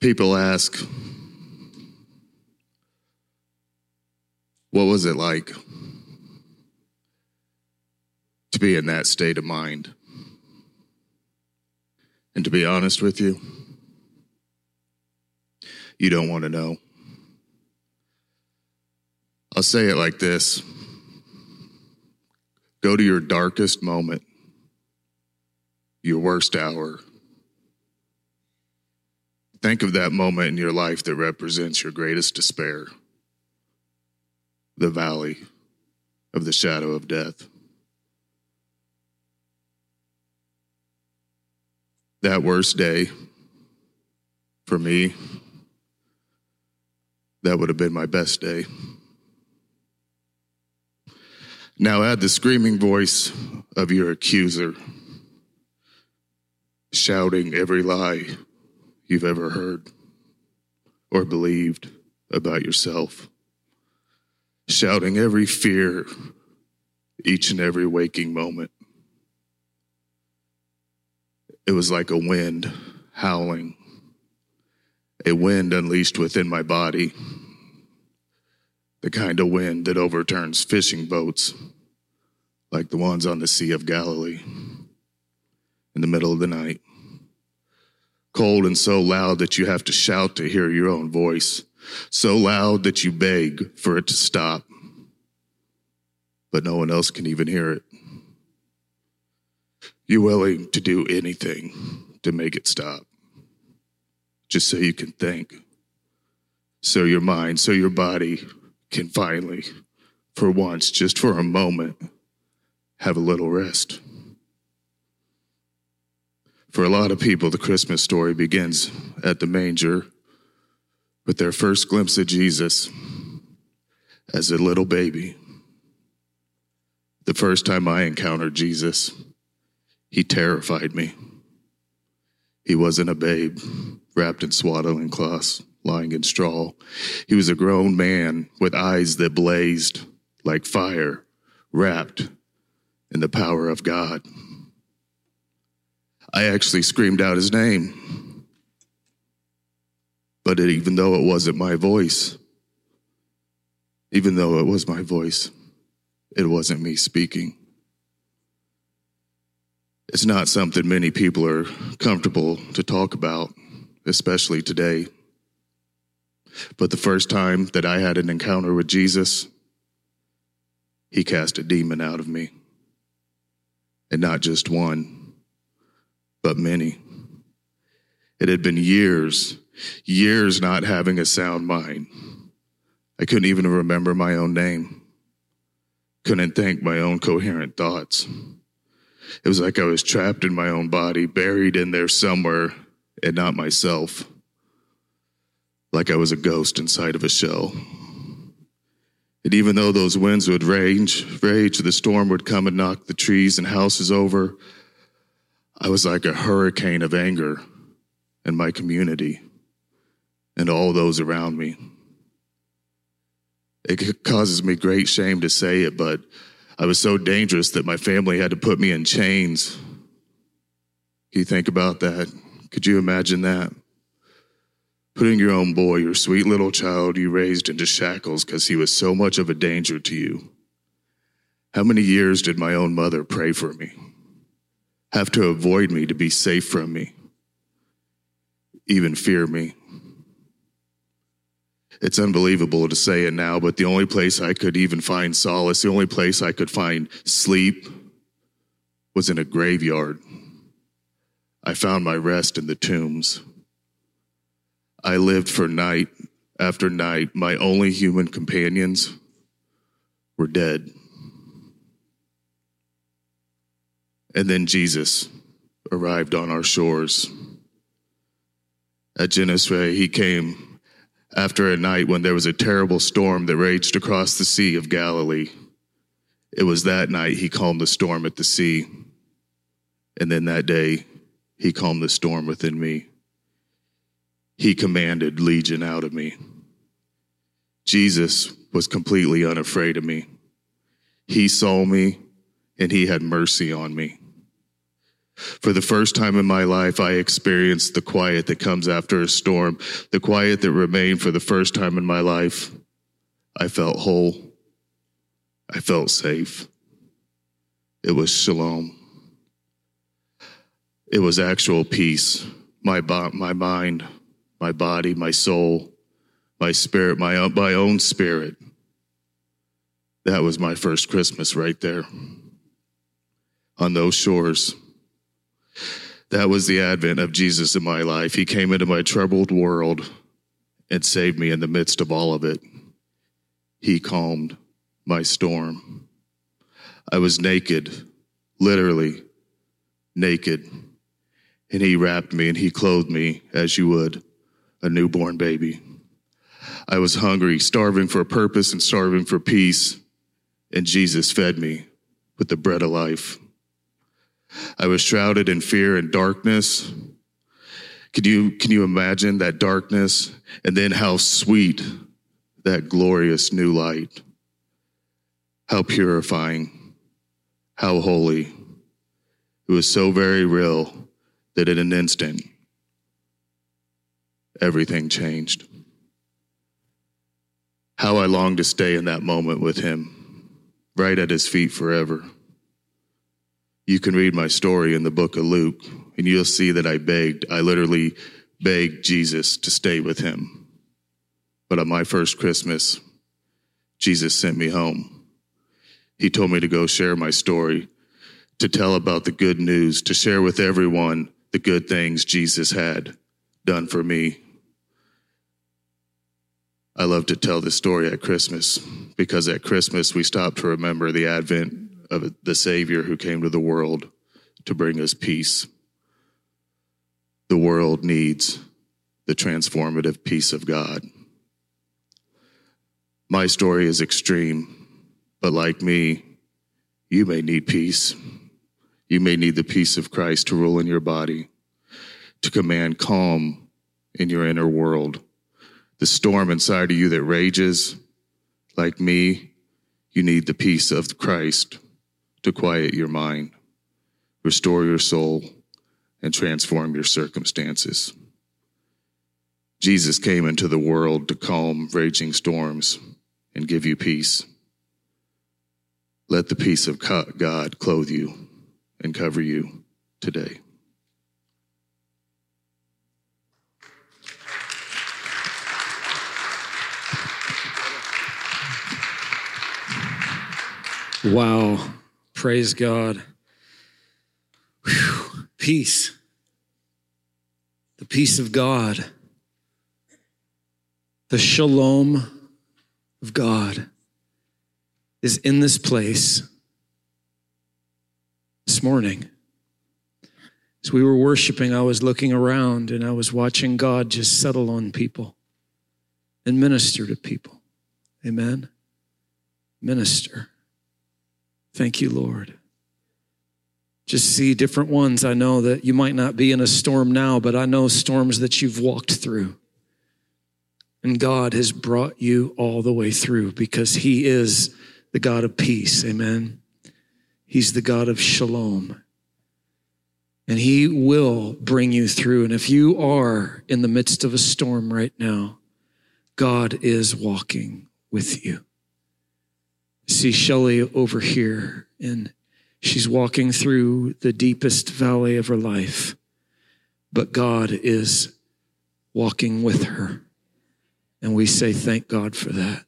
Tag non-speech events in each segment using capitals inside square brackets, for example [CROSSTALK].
People ask, what was it like to be in that state of mind? And to be honest with you, you don't want to know. I'll say it like this Go to your darkest moment, your worst hour. Think of that moment in your life that represents your greatest despair, the valley of the shadow of death. That worst day for me, that would have been my best day. Now add the screaming voice of your accuser, shouting every lie you've ever heard or believed about yourself, shouting every fear each and every waking moment. It was like a wind howling, a wind unleashed within my body the kind of wind that overturns fishing boats like the ones on the Sea of Galilee in the middle of the night. Cold and so loud that you have to shout to hear your own voice, so loud that you beg for it to stop, but no one else can even hear it. You're willing to do anything to make it stop, just so you can think, so your mind, so your body can finally, for once, just for a moment, have a little rest. For a lot of people, the Christmas story begins at the manger with their first glimpse of Jesus as a little baby. The first time I encountered Jesus, he terrified me. He wasn't a babe wrapped in swaddling cloths lying in straw. He was a grown man with eyes that blazed like fire, wrapped in the power of God. I actually screamed out his name. But it, even though it wasn't my voice, even though it was my voice, it wasn't me speaking. It's not something many people are comfortable to talk about, especially today. But the first time that I had an encounter with Jesus, he cast a demon out of me. And not just one, but many. It had been years, years not having a sound mind. I couldn't even remember my own name, couldn't think my own coherent thoughts. It was like I was trapped in my own body, buried in there somewhere, and not myself like I was a ghost inside of a shell. And even though those winds would rage, rage, the storm would come and knock the trees and houses over, I was like a hurricane of anger in my community and all those around me. It causes me great shame to say it, but I was so dangerous that my family had to put me in chains. Can you think about that? Could you imagine that? putting your own boy, your sweet little child you raised into shackles because he was so much of a danger to you. How many years did my own mother pray for me? Have to avoid me to be safe from me, even fear me. It's unbelievable to say it now, but the only place I could even find solace, the only place I could find sleep was in a graveyard. I found my rest in the tombs. I lived for night after night. My only human companions were dead. And then Jesus arrived on our shores. At Gennesaret, he came after a night when there was a terrible storm that raged across the Sea of Galilee. It was that night he calmed the storm at the sea. And then that day, he calmed the storm within me he commanded legion out of me. Jesus was completely unafraid of me. He saw me and he had mercy on me. For the first time in my life, I experienced the quiet that comes after a storm, the quiet that remained for the first time in my life. I felt whole. I felt safe. It was shalom. It was actual peace. My, bo- my mind, my body, my soul, my spirit, my my own spirit. That was my first Christmas right there on those shores. That was the advent of Jesus in my life. He came into my troubled world and saved me in the midst of all of it. He calmed my storm. I was naked, literally naked, and He wrapped me and He clothed me as you would a newborn baby. I was hungry, starving for a purpose and starving for peace, and Jesus fed me with the bread of life. I was shrouded in fear and darkness. Could you, can you imagine that darkness? And then how sweet that glorious new light. How purifying, how holy. It was so very real that in an instant, everything changed. How I longed to stay in that moment with him, right at his feet forever. You can read my story in the book of Luke, and you'll see that I begged, I literally begged Jesus to stay with him. But on my first Christmas, Jesus sent me home. He told me to go share my story, to tell about the good news, to share with everyone the good things Jesus had done for me. I love to tell this story at Christmas because at Christmas we stop to remember the advent of the Savior who came to the world to bring us peace. The world needs the transformative peace of God. My story is extreme, but like me, you may need peace. You may need the peace of Christ to rule in your body, to command calm in your inner world. The storm inside of you that rages, like me, you need the peace of Christ to quiet your mind, restore your soul, and transform your circumstances. Jesus came into the world to calm raging storms and give you peace. Let the peace of God clothe you and cover you today. Wow. Praise God. Whew. Peace. The peace of God. The shalom of God is in this place this morning. As we were worshiping, I was looking around and I was watching God just settle on people and minister to people. Amen. Minister. Thank you, Lord. Just see different ones. I know that you might not be in a storm now, but I know storms that you've walked through. And God has brought you all the way through because He is the God of peace. Amen. He's the God of shalom. And He will bring you through. And if you are in the midst of a storm right now, God is walking with you. See Shelley over here, and she's walking through the deepest valley of her life, but God is walking with her. And we say, Thank God for that.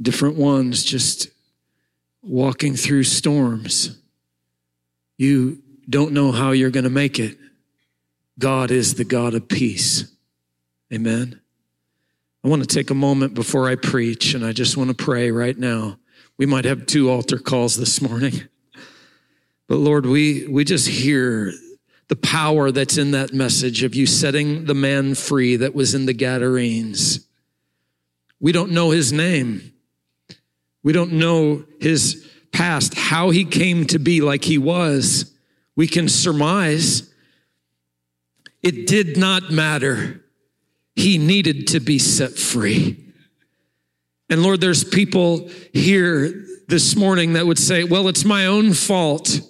Different ones just walking through storms. You don't know how you're going to make it. God is the God of peace. Amen. I want to take a moment before I preach, and I just want to pray right now. We might have two altar calls this morning. But Lord, we, we just hear the power that's in that message of you setting the man free that was in the Gadarenes. We don't know his name. We don't know his past, how he came to be like he was. We can surmise. It did not matter he needed to be set free. And Lord, there's people here this morning that would say, well, it's my own fault.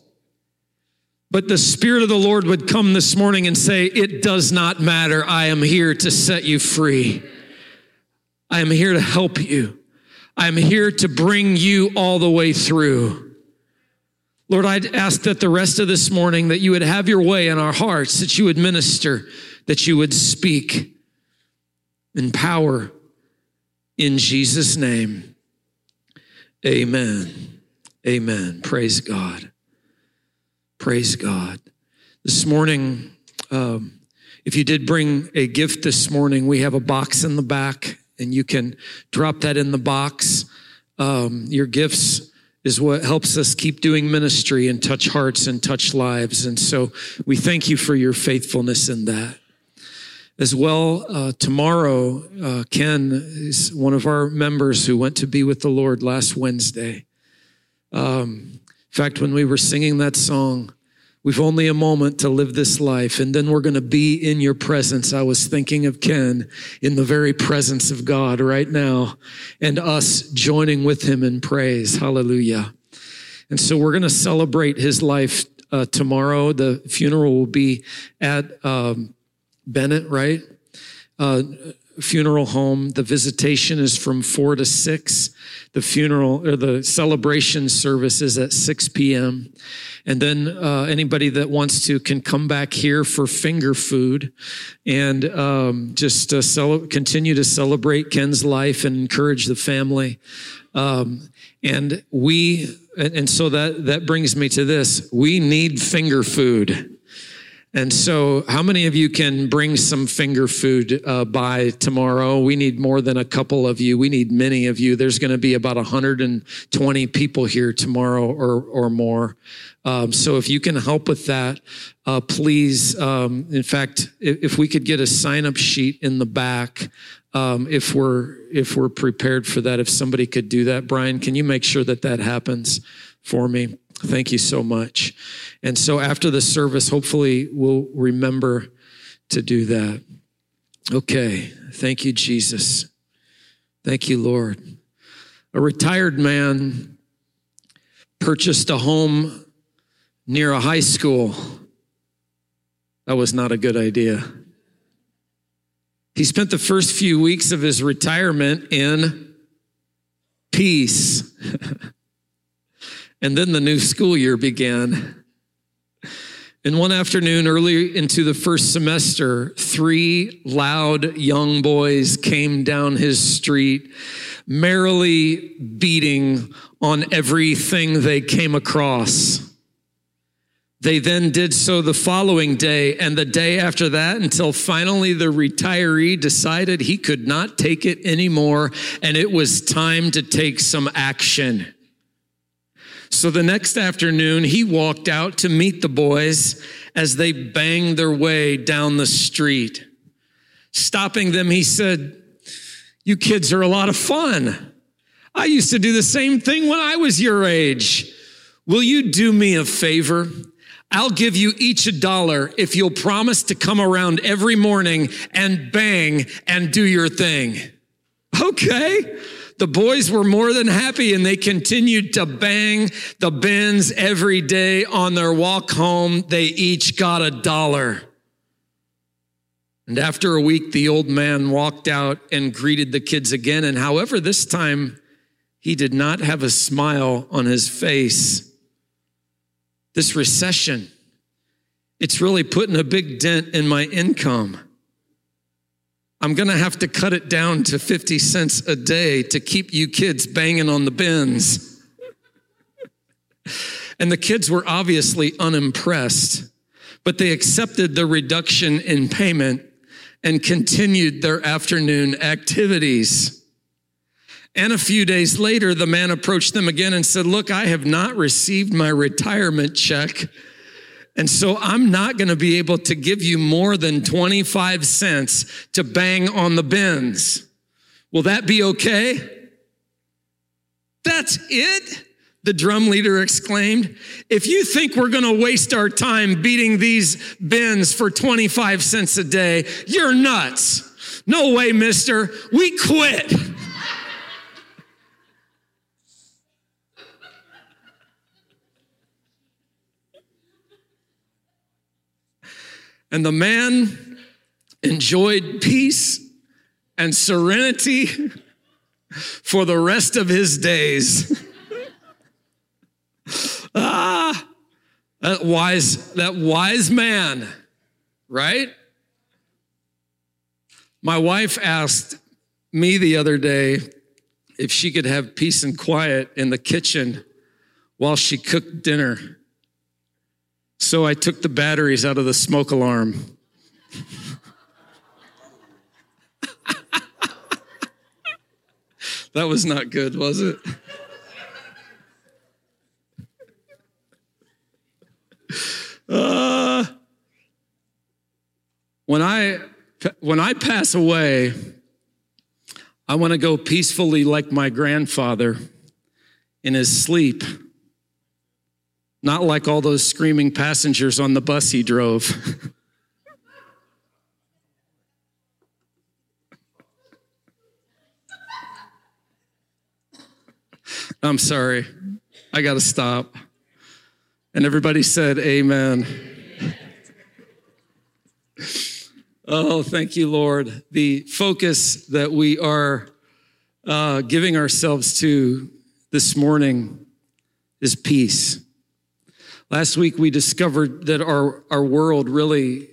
But the Spirit of the Lord would come this morning and say, It does not matter. I am here to set you free. I am here to help you. I am here to bring you all the way through. Lord, I'd ask that the rest of this morning that you would have your way in our hearts, that you would minister, that you would speak in power in Jesus' name. Amen. Amen. Praise God. Praise God. This morning, um, if you did bring a gift this morning, we have a box in the back, and you can drop that in the box. Um, your gifts is what helps us keep doing ministry and touch hearts and touch lives. And so we thank you for your faithfulness in that. As well, uh, tomorrow, uh, Ken is one of our members who went to be with the Lord last Wednesday. Um, in fact, when we were singing that song, We've only a moment to live this life, and then we're going to be in your presence. I was thinking of Ken in the very presence of God right now, and us joining with him in praise. Hallelujah. And so we're going to celebrate his life uh, tomorrow. The funeral will be at um, Bennett, right? Uh, funeral home. The visitation is from four to six. The funeral or the celebration service is at 6 p.m. And then uh, anybody that wants to can come back here for finger food and um, just uh, cel- continue to celebrate Ken's life and encourage the family. Um, and we, and, and so that, that brings me to this. We need finger food. And so, how many of you can bring some finger food uh, by tomorrow? We need more than a couple of you. We need many of you. There's going to be about 120 people here tomorrow or, or more. Um, so, if you can help with that, uh, please. Um, in fact, if, if, we could get a sign up sheet in the back, um, if we're if we're prepared for that, if somebody could do that, Brian, can you make sure that that happens for me? Thank you so much. And so after the service, hopefully we'll remember to do that. Okay. Thank you, Jesus. Thank you, Lord. A retired man purchased a home near a high school. That was not a good idea. He spent the first few weeks of his retirement in peace. [LAUGHS] And then the new [LAUGHS] school year began. And one afternoon, early into the first semester, three loud young boys came down his street, merrily beating on everything they came across. They then did so the following day and the day after that until finally the retiree decided he could not take it anymore and it was time to take some action. So the next afternoon, he walked out to meet the boys as they banged their way down the street. Stopping them, he said, You kids are a lot of fun. I used to do the same thing when I was your age. Will you do me a favor? I'll give you each a dollar if you'll promise to come around every morning and bang and do your thing. Okay. The boys were more than happy and they continued to bang the bins every day on their walk home. They each got a dollar. And after a week, the old man walked out and greeted the kids again. And however, this time he did not have a smile on his face. This recession, it's really putting a big dent in my income. I'm going to have to cut it down to 50 cents a day to keep you kids banging on the bins. and the kids were obviously unimpressed, but they accepted the reduction in payment and continued their afternoon activities. And a few days later, the man approached them again and said, Look, I have not received my retirement check and so I'm not going to be able to give you more than 25 cents to bang on the bins. Will that be okay? That's it? The drum leader exclaimed. If you think we're going to waste our time beating these bins for 25 cents a day, you're nuts. No way, mister. We quit. And the man enjoyed peace and serenity for the rest of his days. [LAUGHS] ah, that wise, that wise man, right? My wife asked me the other day if she could have peace and quiet in the kitchen while she cooked dinner. So I took the batteries out of the smoke alarm. [LAUGHS] that was not good, was it? Uh, when I when I pass away, I want to go peacefully like my grandfather in his sleep, not like all those screaming passengers on the bus he drove. [LAUGHS] I'm sorry. I got to stop. And everybody said, Amen. [LAUGHS] Oh, thank you, Lord. The focus that we are uh, giving ourselves to this morning is peace. Last week, we discovered that our, our world really,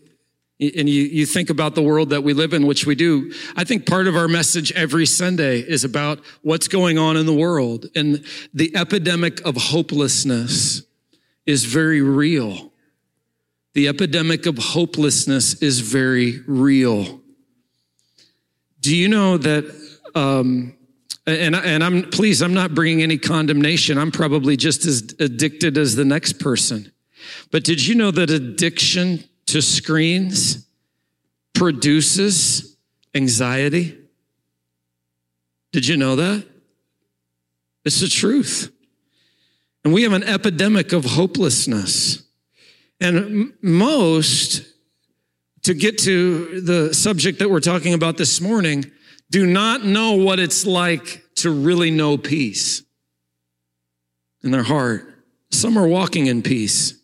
and you, you think about the world that we live in, which we do. I think part of our message every Sunday is about what's going on in the world. And the epidemic of hopelessness is very real. The epidemic of hopelessness is very real. Do you know that? Um, and, and I'm please, I'm not bringing any condemnation. I'm probably just as addicted as the next person. But did you know that addiction to screens produces anxiety? Did you know that? It's the truth. And we have an epidemic of hopelessness. And most, to get to the subject that we're talking about this morning, do not know what it's like to really know peace in their heart. Some are walking in peace.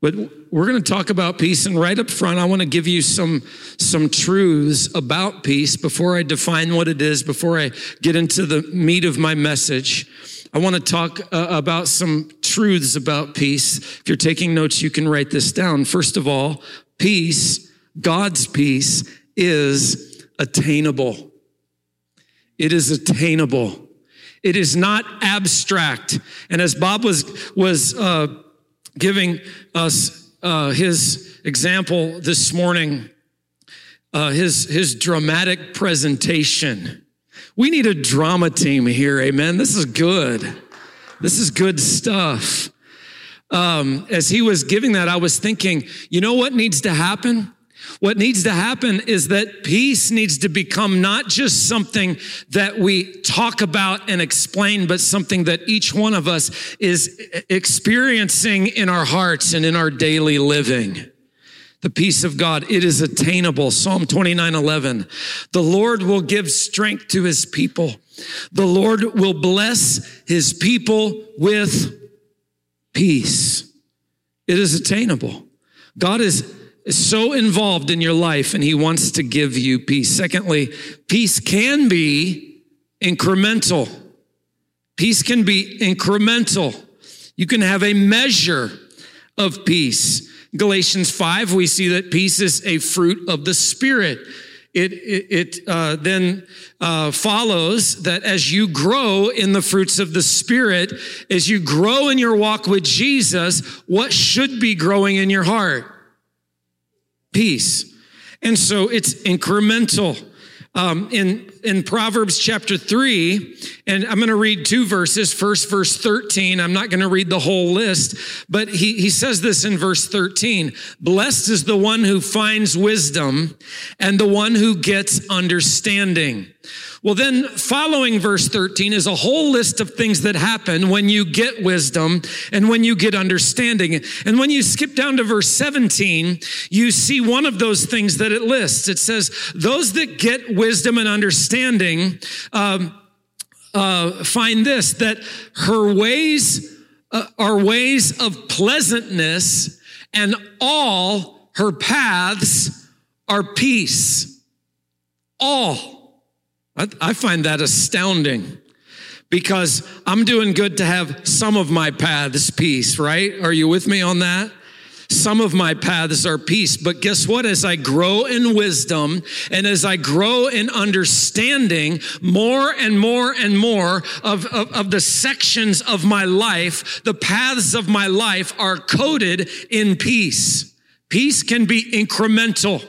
But we're going to talk about peace, and right up front, I want to give you some, some truths about peace before I define what it is, before I get into the meat of my message. I want to talk uh, about some truths about peace. If you're taking notes, you can write this down. First of all, peace, God's peace, is attainable. It is attainable. It is not abstract. And as Bob was was uh, giving us uh, his example this morning, uh, his his dramatic presentation we need a drama team here, amen. This is good. This is good stuff. Um, as he was giving that, I was thinking, you know what needs to happen? What needs to happen is that peace needs to become not just something that we talk about and explain, but something that each one of us is experiencing in our hearts and in our daily living the peace of God. It is attainable. Psalm 29 11. The Lord will give strength to his people. The Lord will bless his people with peace. It is attainable. God is so involved in your life and he wants to give you peace. Secondly, peace can be incremental. Peace can be incremental. You can have a measure of peace. Galatians 5, we see that peace is a fruit of the Spirit. It, it, it uh, then uh, follows that as you grow in the fruits of the Spirit, as you grow in your walk with Jesus, what should be growing in your heart? Peace. And so it's incremental um, in in Proverbs chapter three, and I'm going to read two verses. First, verse 13. I'm not going to read the whole list, but he he says this in verse 13. Blessed is the one who finds wisdom, and the one who gets understanding. Well, then following verse 13 is a whole list of things that happen when you get wisdom and when you get understanding. And when you skip down to verse 17, you see one of those things that it lists. It says, those that get wisdom and understanding, um, uh, find this, that her ways uh, are ways of pleasantness and all her paths are peace. All. I, I find that astounding because I'm doing good to have some of my paths peace, right? Are you with me on that? Some of my paths are peace, but guess what? As I grow in wisdom and as I grow in understanding more and more and more of, of, of the sections of my life, the paths of my life are coded in peace. Peace can be incremental.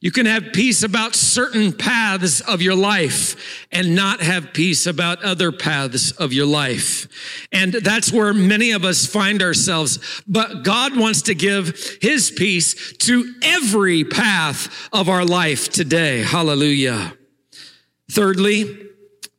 You can have peace about certain paths of your life and not have peace about other paths of your life. And that's where many of us find ourselves. But God wants to give his peace to every path of our life today. Hallelujah. Thirdly,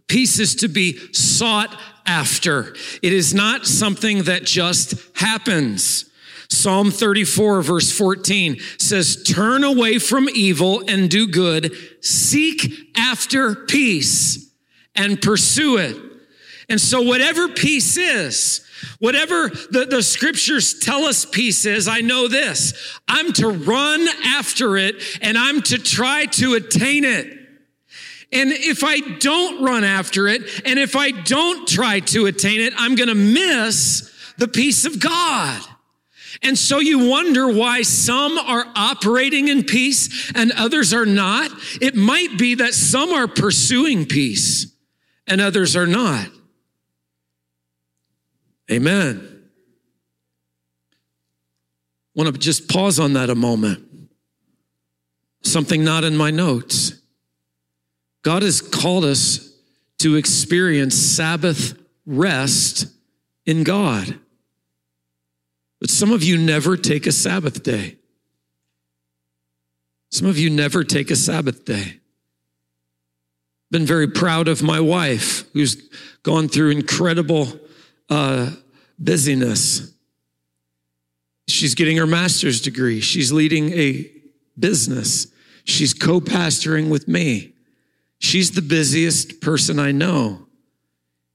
peace is to be sought after. It is not something that just happens. Psalm 34 verse 14 says, turn away from evil and do good. Seek after peace and pursue it. And so whatever peace is, whatever the, the scriptures tell us peace is, I know this. I'm to run after it and I'm to try to attain it. And if I don't run after it and if I don't try to attain it, I'm going to miss the peace of God. And so you wonder why some are operating in peace and others are not. It might be that some are pursuing peace and others are not. Amen. I Want to just pause on that a moment. Something not in my notes. God has called us to experience Sabbath rest in God. But some of you never take a Sabbath day. Some of you never take a Sabbath day. Been very proud of my wife, who's gone through incredible uh, busyness. She's getting her master's degree. She's leading a business. She's co pastoring with me. She's the busiest person I know.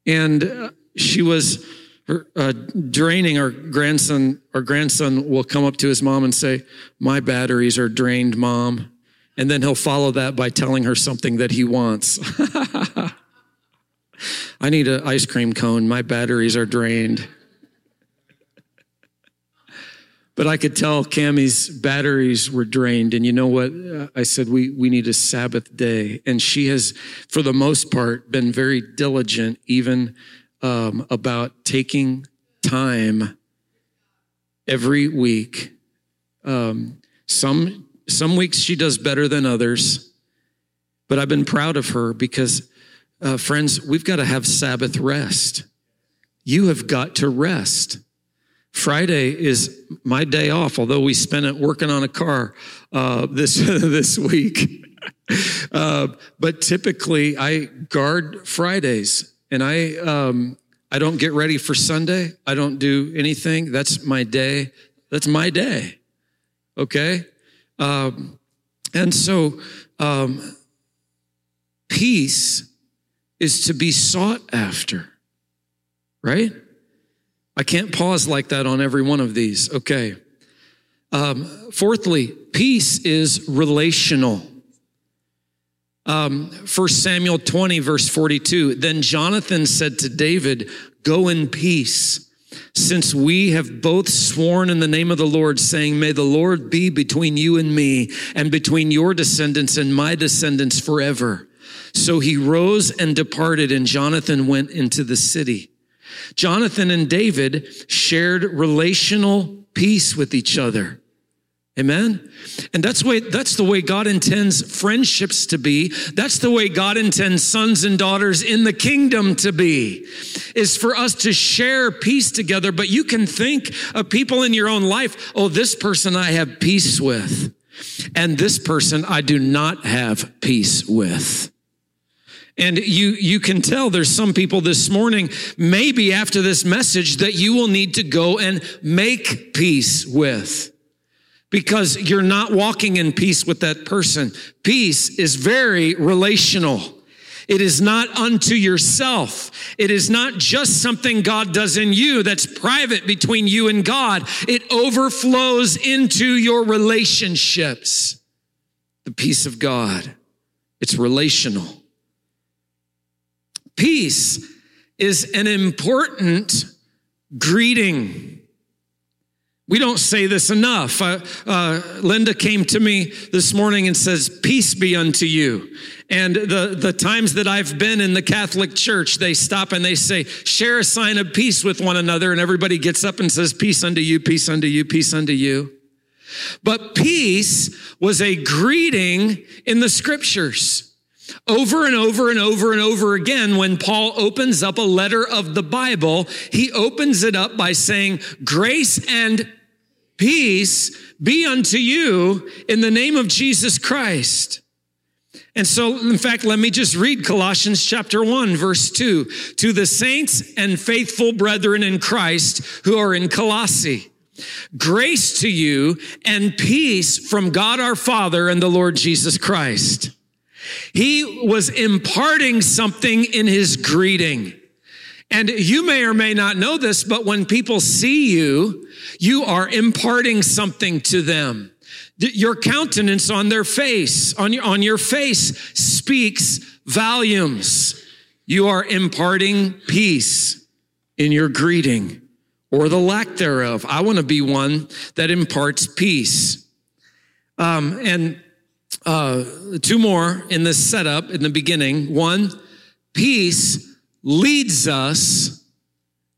And uh, she was uh, draining our grandson our grandson will come up to his mom and say my batteries are drained mom. And then he'll follow that by telling her something that he wants. [LAUGHS] I need an ice cream cone. My batteries are drained. But i could tell cammy's batteries were drained. And you know what? I said we, we need a sabbath day. And she has for the most part been very diligent even um, about taking time every week. Um, some some weeks she does better than others, but I've been proud of her because, uh, friends, we've got to have Sabbath rest. You have got to rest. Friday is my day off, although we spent it working on a car uh, this [LAUGHS] this week. [LAUGHS] Uh, but typically, I guard Fridays and I, um, I don't get ready for Sunday. I don't do anything. That's my day. That's my day. Okay. Um, and so, um, peace is to be sought after, right? I can't pause like that on every one of these. Okay. Um, fourthly, peace is relational. Um, 1 Samuel 20, verse 42. Then Jonathan said to David, Go in peace, since we have both sworn in the name of the Lord, saying, May the Lord be between you and me, and between your descendants and my descendants forever. So he rose and departed, and Jonathan went into the city. Jonathan and David shared relational peace with each other. Amen. And that's way that's the way God intends friendships to be. That's the way God intends sons and daughters in the kingdom to be. Is for us to share peace together, but you can think of people in your own life, oh this person I have peace with and this person I do not have peace with. And you, you can tell there's some people this morning, maybe after this message, that you will need to go and make peace with because you're not walking in peace with that person. Peace is very relational. It is not unto yourself. It is not just something God does in you that's private between you and God. It overflows into your relationships. The peace of God. It's relational. Peace is an important greeting. We don't say this enough. Uh, uh, Linda came to me this morning and says, Peace be unto you. And the, the times that I've been in the Catholic Church, they stop and they say, Share a sign of peace with one another. And everybody gets up and says, Peace unto you, peace unto you, peace unto you. But peace was a greeting in the scriptures. Over and over and over and over again, when Paul opens up a letter of the Bible, he opens it up by saying, Grace and peace be unto you in the name of Jesus Christ. And so, in fact, let me just read Colossians chapter 1, verse 2. To the saints and faithful brethren in Christ who are in Colossae, grace to you and peace from God our Father and the Lord Jesus Christ. He was imparting something in his greeting. And you may or may not know this, but when people see you, you are imparting something to them. Your countenance on their face, on your, on your face speaks volumes. You are imparting peace in your greeting or the lack thereof. I want to be one that imparts peace. Um, and uh, two more in this setup in the beginning. One, peace leads us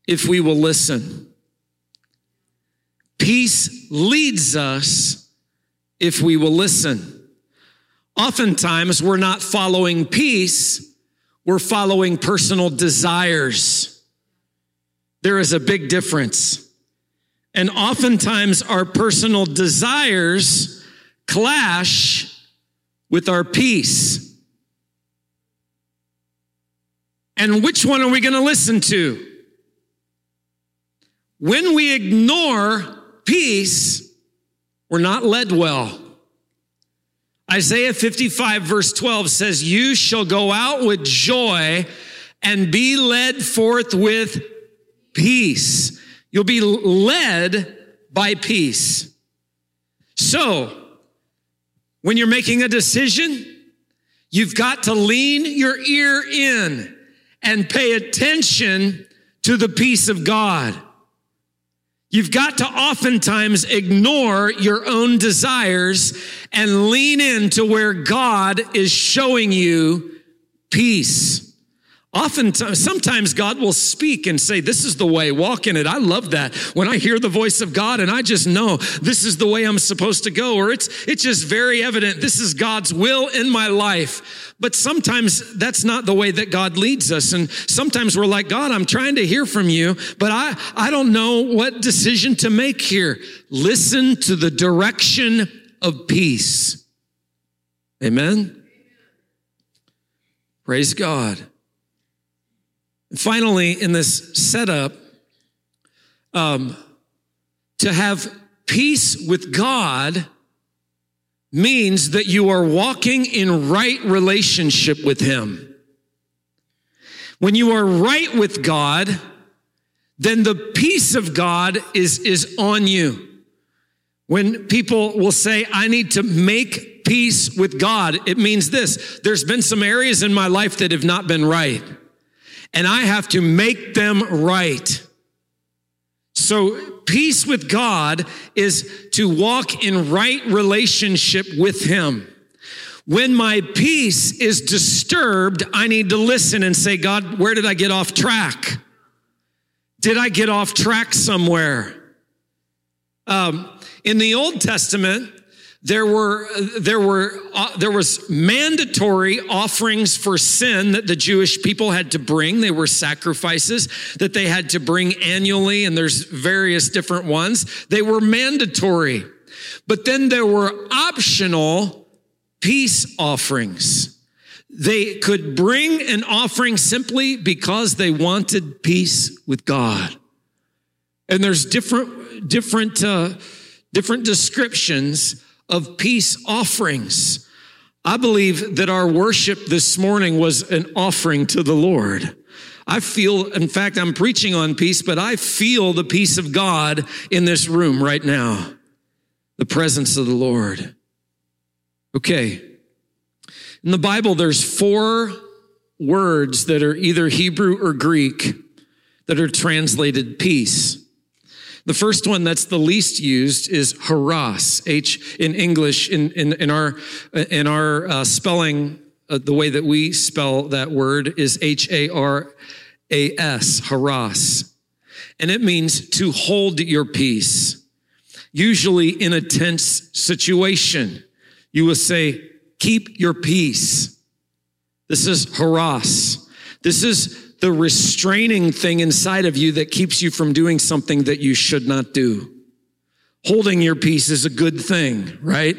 if we will listen. Peace leads us if we will listen. Oftentimes, we're not following peace, we're following personal desires. There is a big difference. And oftentimes, our personal desires clash with our peace. And which one are we going to listen to? When we ignore peace, we're not led well. Isaiah 55, verse 12 says, You shall go out with joy and be led forth with peace. You'll be led by peace. So, when you're making a decision, you've got to lean your ear in and pay attention to the peace of God. You've got to oftentimes ignore your own desires and lean into where God is showing you peace. Oftentimes, sometimes God will speak and say, This is the way, walk in it. I love that. When I hear the voice of God and I just know this is the way I'm supposed to go, or it's, it's just very evident this is God's will in my life. But sometimes that's not the way that God leads us. And sometimes we're like, God, I'm trying to hear from you, but I, I don't know what decision to make here. Listen to the direction of peace. Amen. Praise God. Finally, in this setup, um, to have peace with God means that you are walking in right relationship with Him. When you are right with God, then the peace of God is, is on you. When people will say, I need to make peace with God, it means this. There's been some areas in my life that have not been right and I have to make them right. So, peace with God is to walk in right relationship with Him. When my peace is disturbed, I need to listen and say, God, where did I get off track? Did I get off track somewhere? Um, in the Old Testament, there were there were uh, there was mandatory offerings for sin that the Jewish people had to bring. They were sacrifices that they had to bring annually, and there's various different ones. They were mandatory, but then there were optional peace offerings. They could bring an offering simply because they wanted peace with God. And there's different different uh, different descriptions of peace offerings. I believe that our worship this morning was an offering to the Lord. I feel, in fact, I'm preaching on peace, but I feel the peace of God in this room right now. The presence of the Lord. Okay. In the Bible, there's four words that are either Hebrew or Greek that are translated peace. The first one that's the least used is harass. H in English, in, in, in our, in our uh, spelling, uh, the way that we spell that word is H A R A S, harass. And it means to hold your peace, usually in a tense situation. You will say, keep your peace. This is harass. This is the restraining thing inside of you that keeps you from doing something that you should not do. Holding your peace is a good thing, right?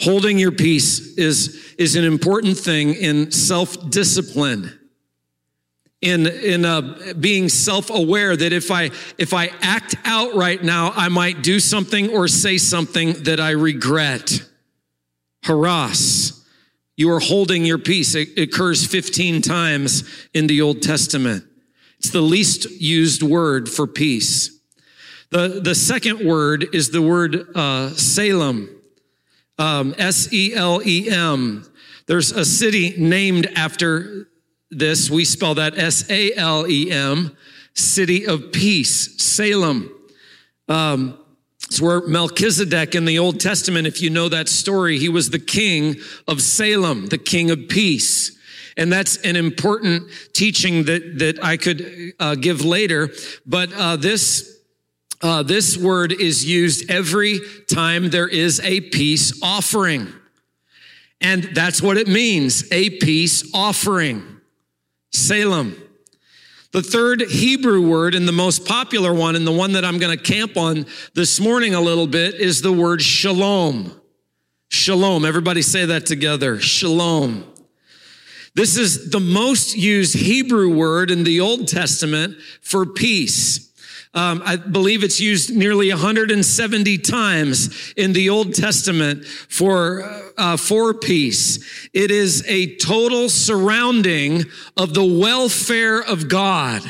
Holding your peace is, is an important thing in self discipline. In, in uh, being self-aware that if I if I act out right now, I might do something or say something that I regret. Haras. You are holding your peace. It occurs 15 times in the Old Testament. It's the least used word for peace. The, the second word is the word uh, Salem, um, S E L E M. There's a city named after this. We spell that S A L E M, city of peace, Salem. Um, it's where Melchizedek in the Old Testament, if you know that story, he was the king of Salem, the king of peace. And that's an important teaching that, that I could uh, give later. But uh, this, uh, this word is used every time there is a peace offering. And that's what it means, a peace offering. Salem. The third Hebrew word and the most popular one and the one that I'm going to camp on this morning a little bit is the word shalom. Shalom. Everybody say that together. Shalom. This is the most used Hebrew word in the Old Testament for peace. Um, I believe it's used nearly 170 times in the Old Testament for uh, for peace. It is a total surrounding of the welfare of God.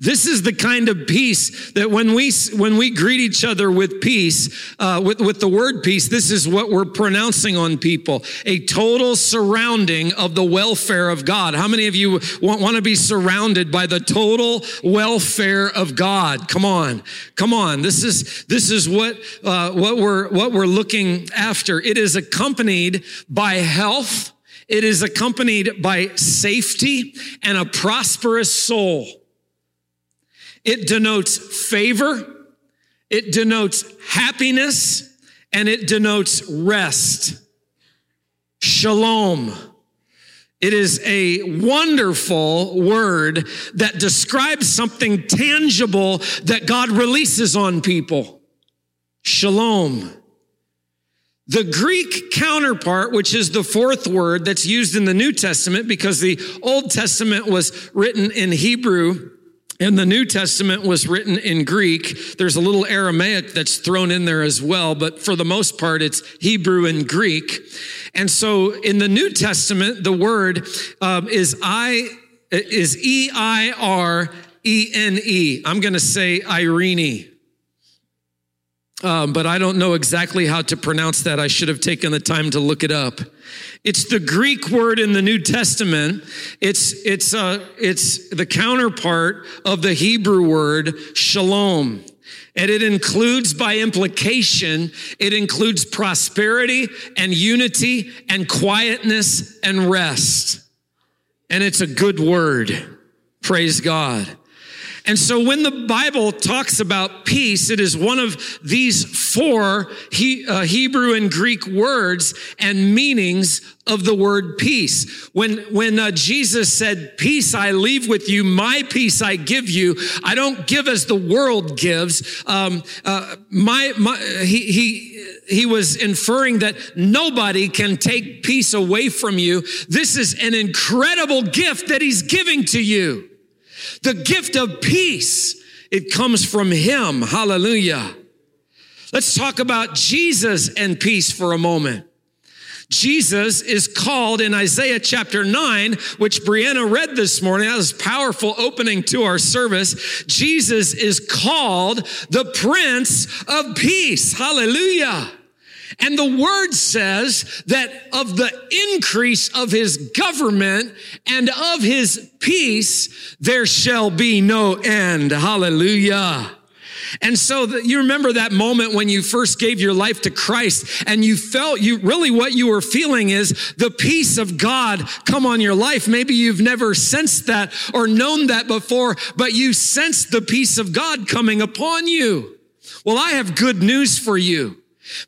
This is the kind of peace that when we when we greet each other with peace, uh, with with the word peace, this is what we're pronouncing on people: a total surrounding of the welfare of God. How many of you want, want to be surrounded by the total welfare of God? Come on, come on. This is this is what uh, what we're what we're looking after. It is accompanied by health. It is accompanied by safety and a prosperous soul. It denotes favor, it denotes happiness, and it denotes rest. Shalom. It is a wonderful word that describes something tangible that God releases on people. Shalom. The Greek counterpart, which is the fourth word that's used in the New Testament because the Old Testament was written in Hebrew, and the New Testament was written in Greek. There's a little Aramaic that's thrown in there as well, but for the most part, it's Hebrew and Greek. And so in the New Testament, the word um, is I is E I R E N E. I'm going to say Irene. Um, but I don't know exactly how to pronounce that. I should have taken the time to look it up. It's the Greek word in the New Testament. It's, it's, uh, it's the counterpart of the Hebrew word shalom. And it includes by implication, it includes prosperity and unity and quietness and rest. And it's a good word. Praise God. And so when the Bible talks about peace, it is one of these four he, uh, Hebrew and Greek words and meanings of the word peace. When, when uh, Jesus said, peace I leave with you, my peace I give you, I don't give as the world gives. Um, uh, my, my, he, he, he was inferring that nobody can take peace away from you. This is an incredible gift that he's giving to you. The gift of peace, it comes from Him. Hallelujah. Let's talk about Jesus and peace for a moment. Jesus is called in Isaiah chapter 9, which Brianna read this morning. That was powerful opening to our service. Jesus is called the Prince of Peace. Hallelujah. And the word says that of the increase of his government and of his peace, there shall be no end. Hallelujah. And so the, you remember that moment when you first gave your life to Christ and you felt you really what you were feeling is the peace of God come on your life. Maybe you've never sensed that or known that before, but you sensed the peace of God coming upon you. Well, I have good news for you.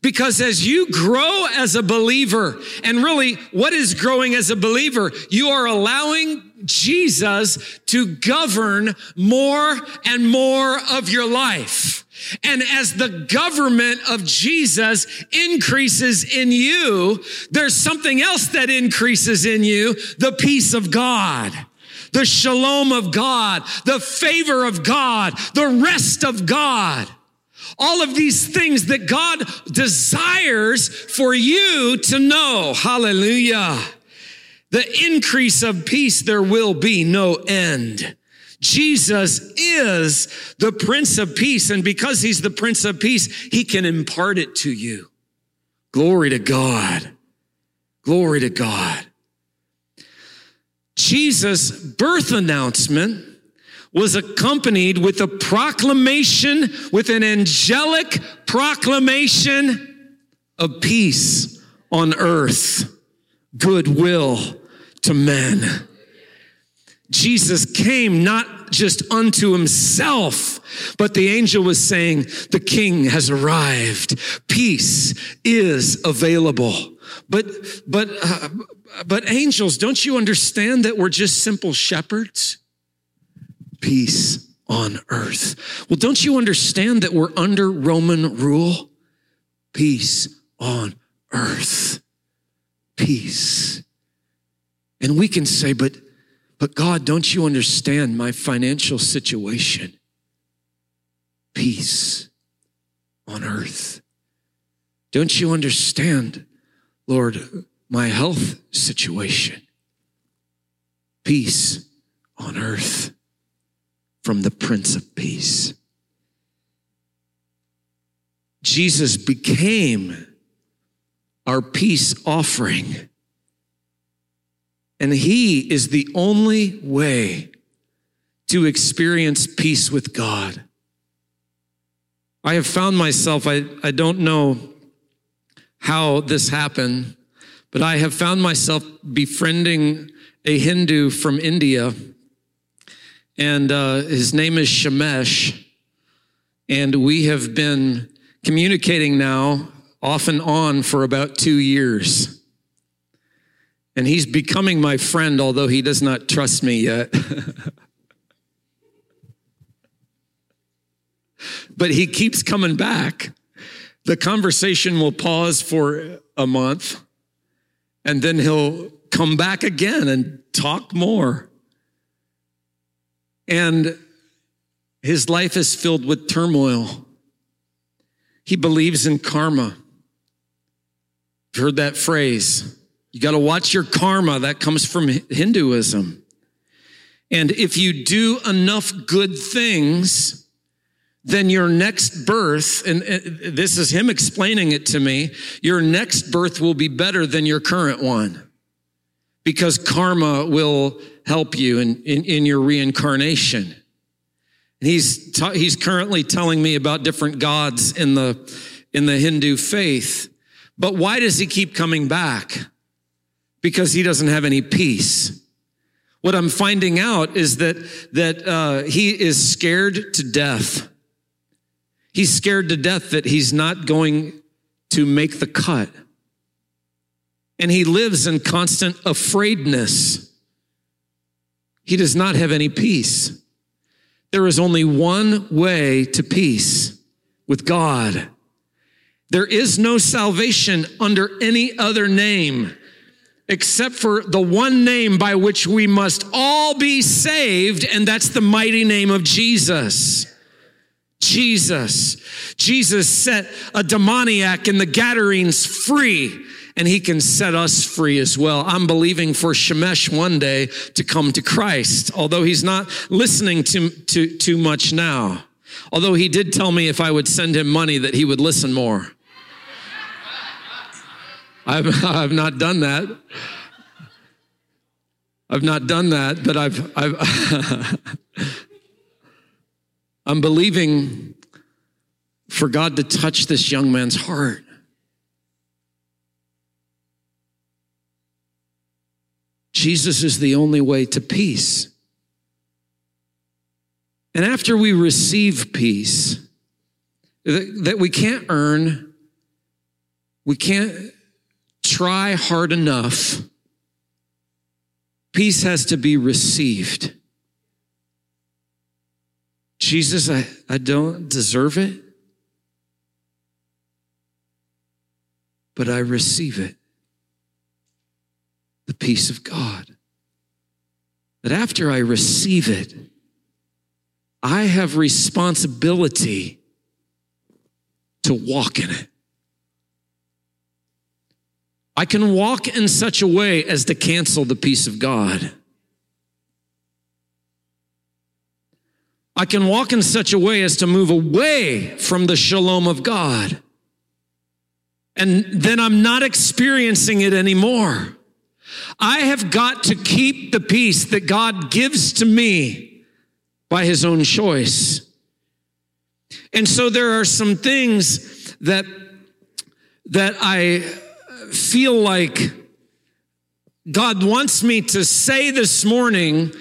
Because as you grow as a believer, and really what is growing as a believer? You are allowing Jesus to govern more and more of your life. And as the government of Jesus increases in you, there's something else that increases in you, the peace of God the shalom of God, the favor of God, the rest of God. All of these things that God desires for you to know. Hallelujah. The increase of peace, there will be no end. Jesus is the Prince of Peace. And because he's the Prince of Peace, he can impart it to you. Glory to God. Glory to God. Jesus' birth announcement was accompanied with a proclamation, with an angelic proclamation of peace on earth, goodwill to men. Jesus came not just unto himself, but the angel was saying, the king has arrived. Peace is available. But, but, uh, but angels, don't you understand that we're just simple shepherds? Peace on earth. Well, don't you understand that we're under Roman rule? Peace on earth. Peace. And we can say, but, but God, don't you understand my financial situation? Peace on earth. Don't you understand, Lord, my health situation? Peace on earth from the Prince of Peace. Jesus became our peace offering. And he is the only way to experience peace with God. I have found myself, I, I don't know how this happened, but I have found myself befriending a Hindu from India and uh, his name is Shemesh. And we have been communicating now off and on for about two years. And he's becoming my friend, although he does not trust me yet. [LAUGHS] but he keeps coming back. The conversation will pause for a month, and then he'll come back again and talk more. And his life is filled with turmoil. He believes in karma. You've heard that phrase. You got to watch your karma. That comes from Hinduism. And if you do enough good things, then your next birth, and this is him explaining it to me, your next birth will be better than your current one because karma will help you in, in, in your reincarnation. And he's, he's currently telling me about different gods in the, in the Hindu faith. But why does he keep coming back? Because he doesn't have any peace. What I'm finding out is that, that uh, he is scared to death. He's scared to death that he's not going to make the cut and he lives in constant afraidness. He does not have any peace. There is only one way to peace with God. There is no salvation under any other name except for the one name by which we must all be saved, and that's the mighty name of Jesus. Jesus. Jesus set a demoniac in the Gadarenes free and he can set us free as well. I'm believing for Shemesh one day to come to Christ, although he's not listening to, to, too much now. Although he did tell me if I would send him money that he would listen more. I've, [LAUGHS] I've not done that. I've not done that, but I've, I've [LAUGHS] I'm believing for God to touch this young man's heart. Jesus is the only way to peace. And after we receive peace, that, we can't earn, we can't try hard enough, peace has to be received. Jesus, I, I don't deserve it, but I receive it the peace of God. That after I receive it, I have responsibility to walk in it. I can walk in such a way as to cancel the peace of God. I can walk in such a way as to move away from the shalom of God. And then I'm not experiencing it anymore. I have got to keep the peace that God gives to me by his own choice. And so there are some things that, that I feel like God wants me to say this morning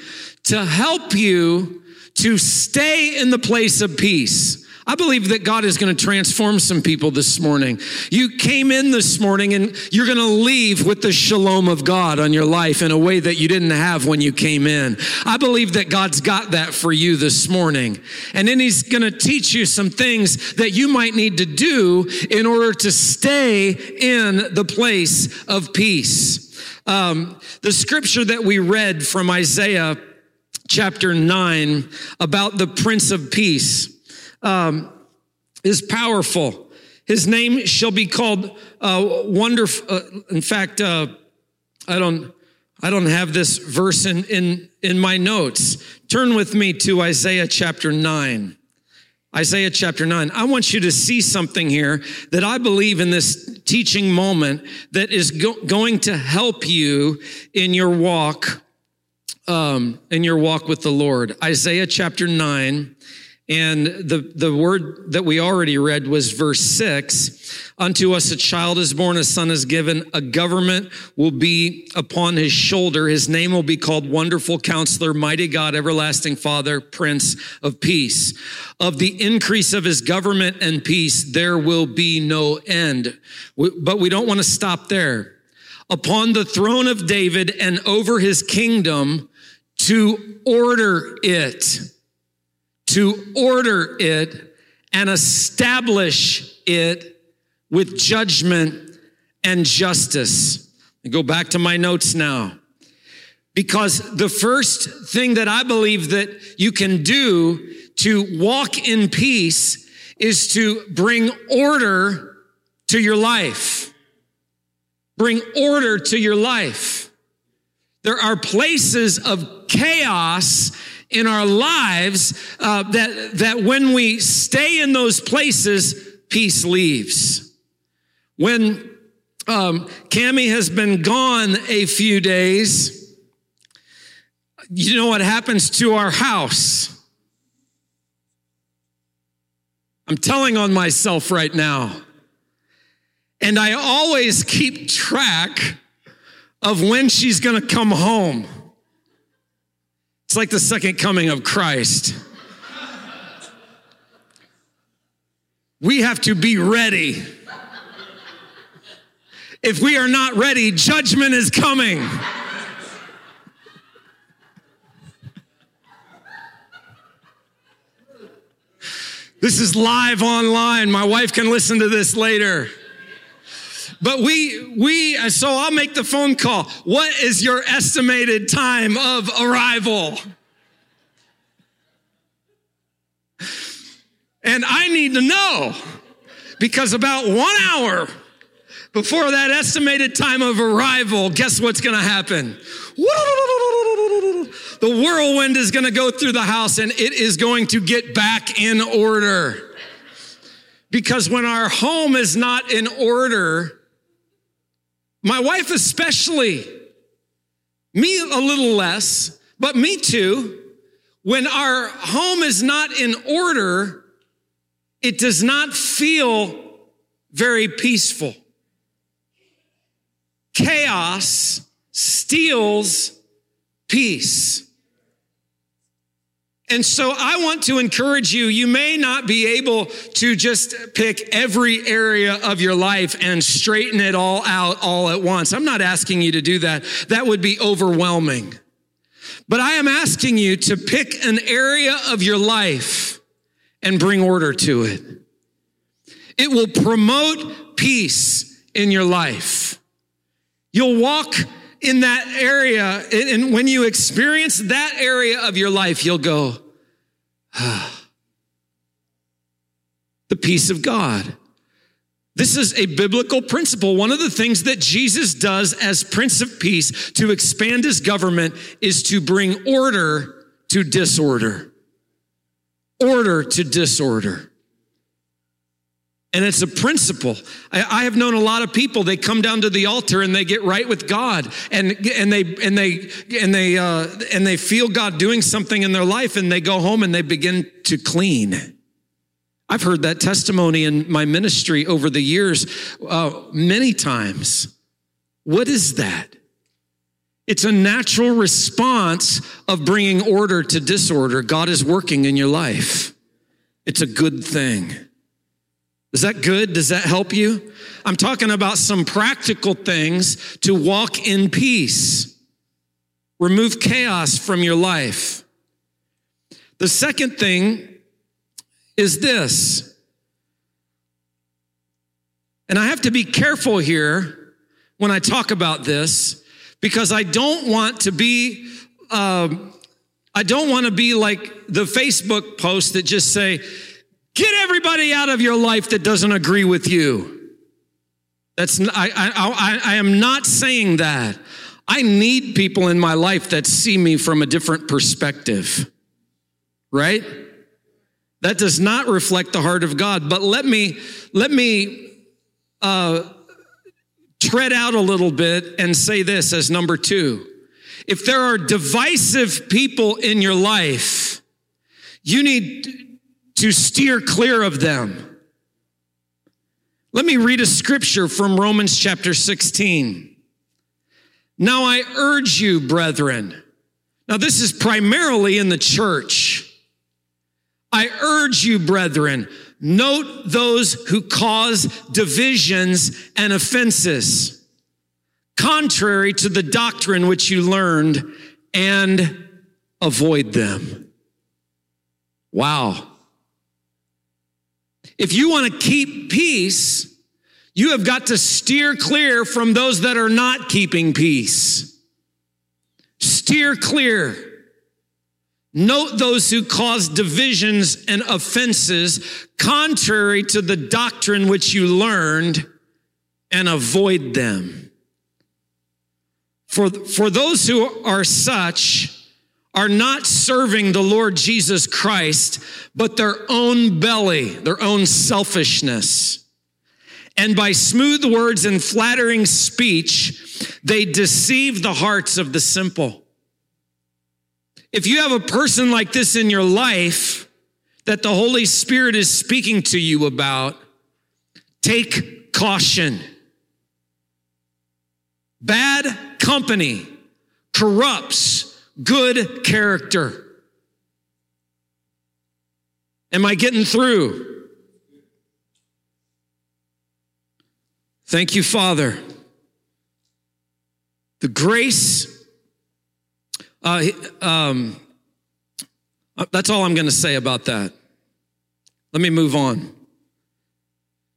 to help you to stay in the place of peace. I believe that God is going to transform some people this morning. You came in this morning and you're going to leave with the shalom of God on your life in a way that you didn't have when you came in. I believe that God's got that for you this morning. And then He's going to teach you some things that you might need to do in order to stay in the place of peace. Um, the scripture that we read from Isaiah chapter 9 about the Prince of Peace um, is powerful. His name shall be called uh, wonderful. Uh, in fact, uh, I don't. I don't have this verse in, in, in my notes. Turn with me to Isaiah chapter 9. Isaiah chapter 9. I want you to see something here that I believe in this teaching moment that is go- going to help you in your walk, um, in your walk with the Lord. Isaiah chapter 9 and the, the word that we already read was verse six. Unto us a child is born, a son is given, a government will be upon his shoulder. His name will be called Wonderful Counselor, Mighty God, Everlasting Father, Prince of Peace. Of the increase of his government and peace, there will be no end. But we don't want to stop there. Upon the throne of David and over his kingdom to order it to order it and establish it with judgment and justice. I go back to my notes now. Because the first thing that I believe that you can do to walk in peace is to bring order to your life. Bring order to your life. There are places of chaos in our lives uh, that, that when we stay in those places, peace leaves. When um, Cami has been gone a few days, you know what happens to our house? I'm telling on myself right now. And I always keep track of when she's to come home. It's like the second coming of Christ. We have to be ready. If we are not ready, judgment is coming. This is live online. My wife can listen to this later. But we, we, uh, so I'll make the phone call. What is your estimated time of arrival? And I need to know because about one hour before that estimated time of arrival, guess what's going to happen? The whirlwind is going to go through the house and it is going to get back in order. Because when our home is not in order, my wife especially, me a little less, but me too, when our home is not in order, it does not feel very peaceful. Chaos steals peace. And so I want to encourage you, you may not be able to just pick every area of your life and straighten it all out all at once. I'm not asking you to do that. That would be overwhelming. But I am asking you to pick an area of your life and bring order to it. It will promote peace in your life. You'll walk in that area, and when you experience that area of your life, you'll go, ah, the peace of God. This is a biblical principle. One of the things that Jesus does as Prince of Peace to expand his government is to bring order to disorder. Order to disorder. And it's a principle. I, I, have known a lot of people, they come down to the altar and they get right with God and, and they, and they, and they, uh, and they feel God doing something in their life and they go home and they begin to clean. I've heard that testimony in my ministry over the years uh, many times. What is that? It's a natural response of bringing order to disorder. God is working in your life. It's a good thing. Is that good? Does that help you? I'm talking about some practical things to walk in peace. Remove chaos from your life. The second thing is this, and I have to be careful here when I talk about this because I don't want to be. Um, I don't want to be like the Facebook post that just say, Get everybody out of your life that doesn't agree with you. That's, I, I, I, I am not saying that. I need people in my life that see me from a different perspective, right? That does not reflect the heart of God. But let me, let me, uh, tread out a little bit and say this as number two. If there are divisive people in your life, you need to steer clear of them. Let me read a scripture from Romans chapter 16. Now I urge you, brethren. Now, this is primarily in the church. I urge you, brethren, note those who cause divisions and offenses, contrary to the doctrine which you learned, and avoid them. Wow. If you want to keep peace, you have got to steer clear from those that are not keeping peace. Steer clear. Note those who cause divisions and offenses contrary to the doctrine which you learned and avoid them. For, for those who are such, are not serving the Lord Jesus Christ, but their own belly, their own selfishness. And by smooth words and flattering speech, they deceive the hearts of the simple. If you have a person like this in your life that the Holy Spirit is speaking to you about, take caution. Bad company corrupts good character. Am I getting through? Thank you, Father. The grace, uh, um, uh, that's all I'm going to say about that. Let me move on.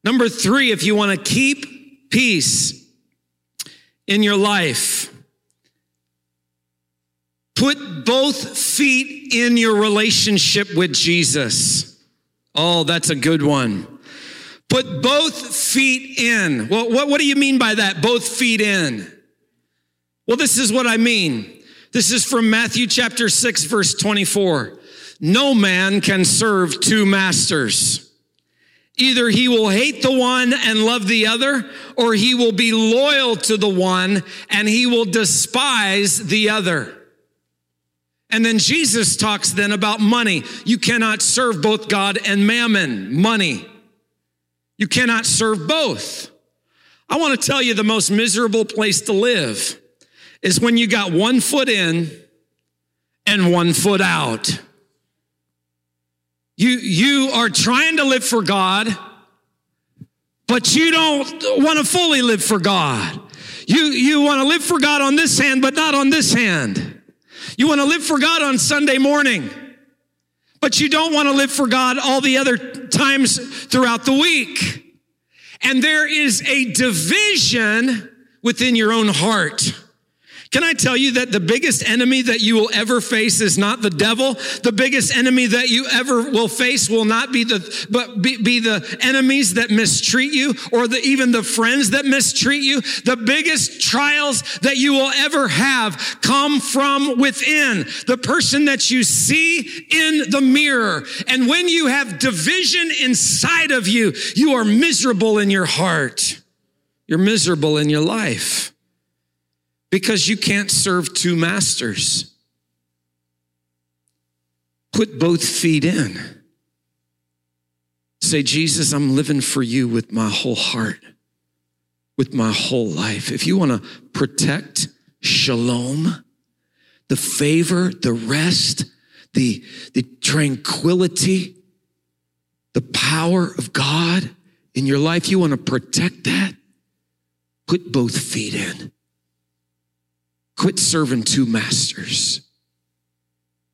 Number three, if you want to keep peace in your life, Put both feet in your relationship with Jesus. Oh, that's a good one. Put both feet in. Well, what, what do you mean by that? Both feet in. Well, this is what I mean. This is from Matthew chapter 6, verse 24. No man can serve two masters. Either he will hate the one and love the other, or he will be loyal to the one and he will despise the other. And then Jesus talks then about money. You cannot serve both God and mammon, money. You cannot serve both. I want to tell you the most miserable place to live is when you got one foot in and one foot out. You, you are trying to live for God, but you don't want to fully live for God. You, you want to live for God on this hand, but not on this hand. You want to live for God on Sunday morning, but you don't want to live for God all the other times throughout the week. And there is a division within your own heart. Can I tell you that the biggest enemy that you will ever face is not the devil? The biggest enemy that you ever will face will not be the, but be, be the enemies that mistreat you or the, even the friends that mistreat you. The biggest trials that you will ever have come from within the person that you see in the mirror. And when you have division inside of you, you are miserable in your heart. You're miserable in your life because you can't serve two masters. Put both feet in. Say, Jesus, I'm living for you with my whole heart, with my whole life. If you want to protect shalom, the favor, the rest, the, the tranquility, the power of God in your life, you want to protect that, put both feet in. Quit serving two masters.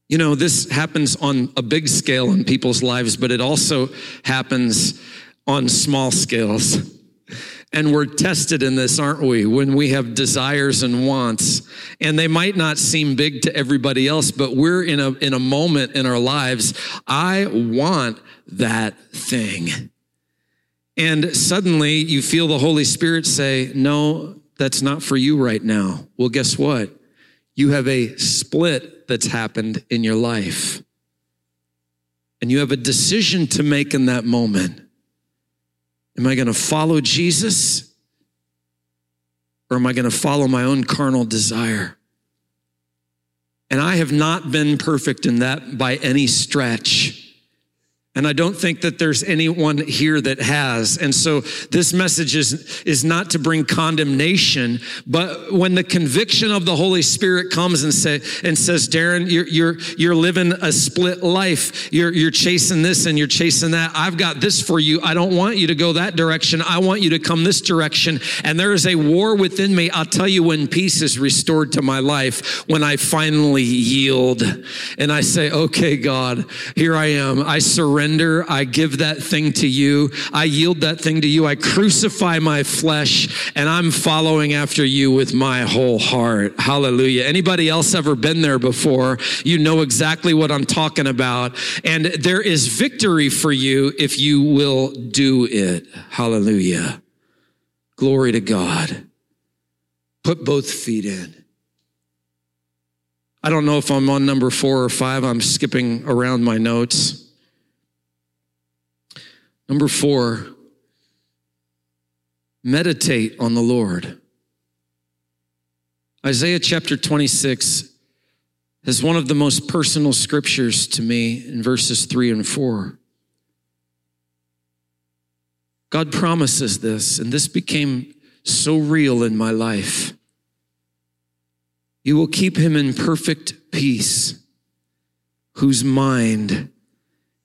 You know, this happens on a big scale in people's lives, but it also happens on small scales. And we're tested in this, aren't we? When we have desires and wants, and they might not seem big to everybody else, but we're in a, in a moment in our lives. I want that thing. And suddenly you feel the Holy Spirit say, no, that's not for you right now. Well, guess what? You have a split that's happened in your life. And you have a decision to make in that moment. Am I going to follow Jesus? Or am I going to follow my own carnal desire? And I have not been perfect in that by any stretch. And I don't think that there's anyone here that has. And so this message is, is not to bring condemnation, but when the conviction of the Holy Spirit comes and say, and says, Darren, you're, you're, you're living a split life. You're, you're chasing this and you're chasing that. I've got this for you. I don't want you to go that direction. I want you to come this direction. And there is a war within me. I'll tell you when peace is restored to my life, when I finally yield and I say, okay, God, here I am. I surrender surrender. I give that thing to you. I yield that thing to you. I crucify my flesh and I'm following after you with my whole heart. Hallelujah. Anybody else ever been there before? You know exactly what I'm talking about. And there is victory for you if you will do it. Hallelujah. Glory to God. Put both feet in. I don't know if I'm on number four or five. I'm skipping around my notes. Number four, meditate on the Lord. Isaiah chapter 26 is one of the most personal scriptures to me in verses three and four. God promises this, and this became so real in my life. You will keep him in perfect peace, whose mind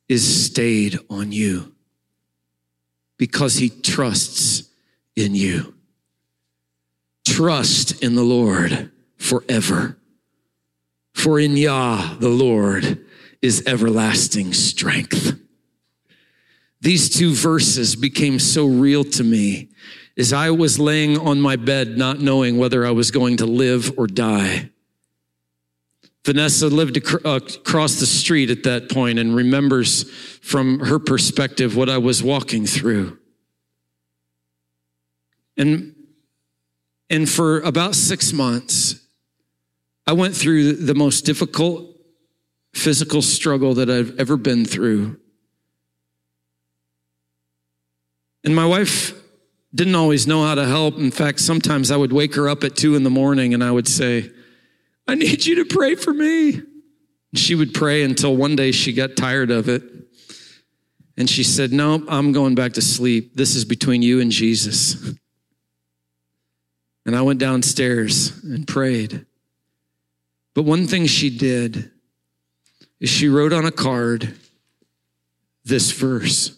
is stayed on you because he trusts in you. Trust in the Lord forever. For in Yah, the Lord, is everlasting strength. These two verses became so real to me as I was laying on my bed, not knowing whether I was going to live or die. Vanessa lived uh, across the street at that point and remembers from her perspective what I was walking through. And, and for about six months, I went through the most difficult physical struggle that I've ever been through. And my wife didn't always know how to help. In fact, sometimes I would wake her up at two in the morning and I would say, I need you to pray for me. She would pray until one day she got tired of it. And she said, No, I'm going back to sleep. This is between you and Jesus. And I went downstairs and prayed. But one thing she did is she wrote on a card this verse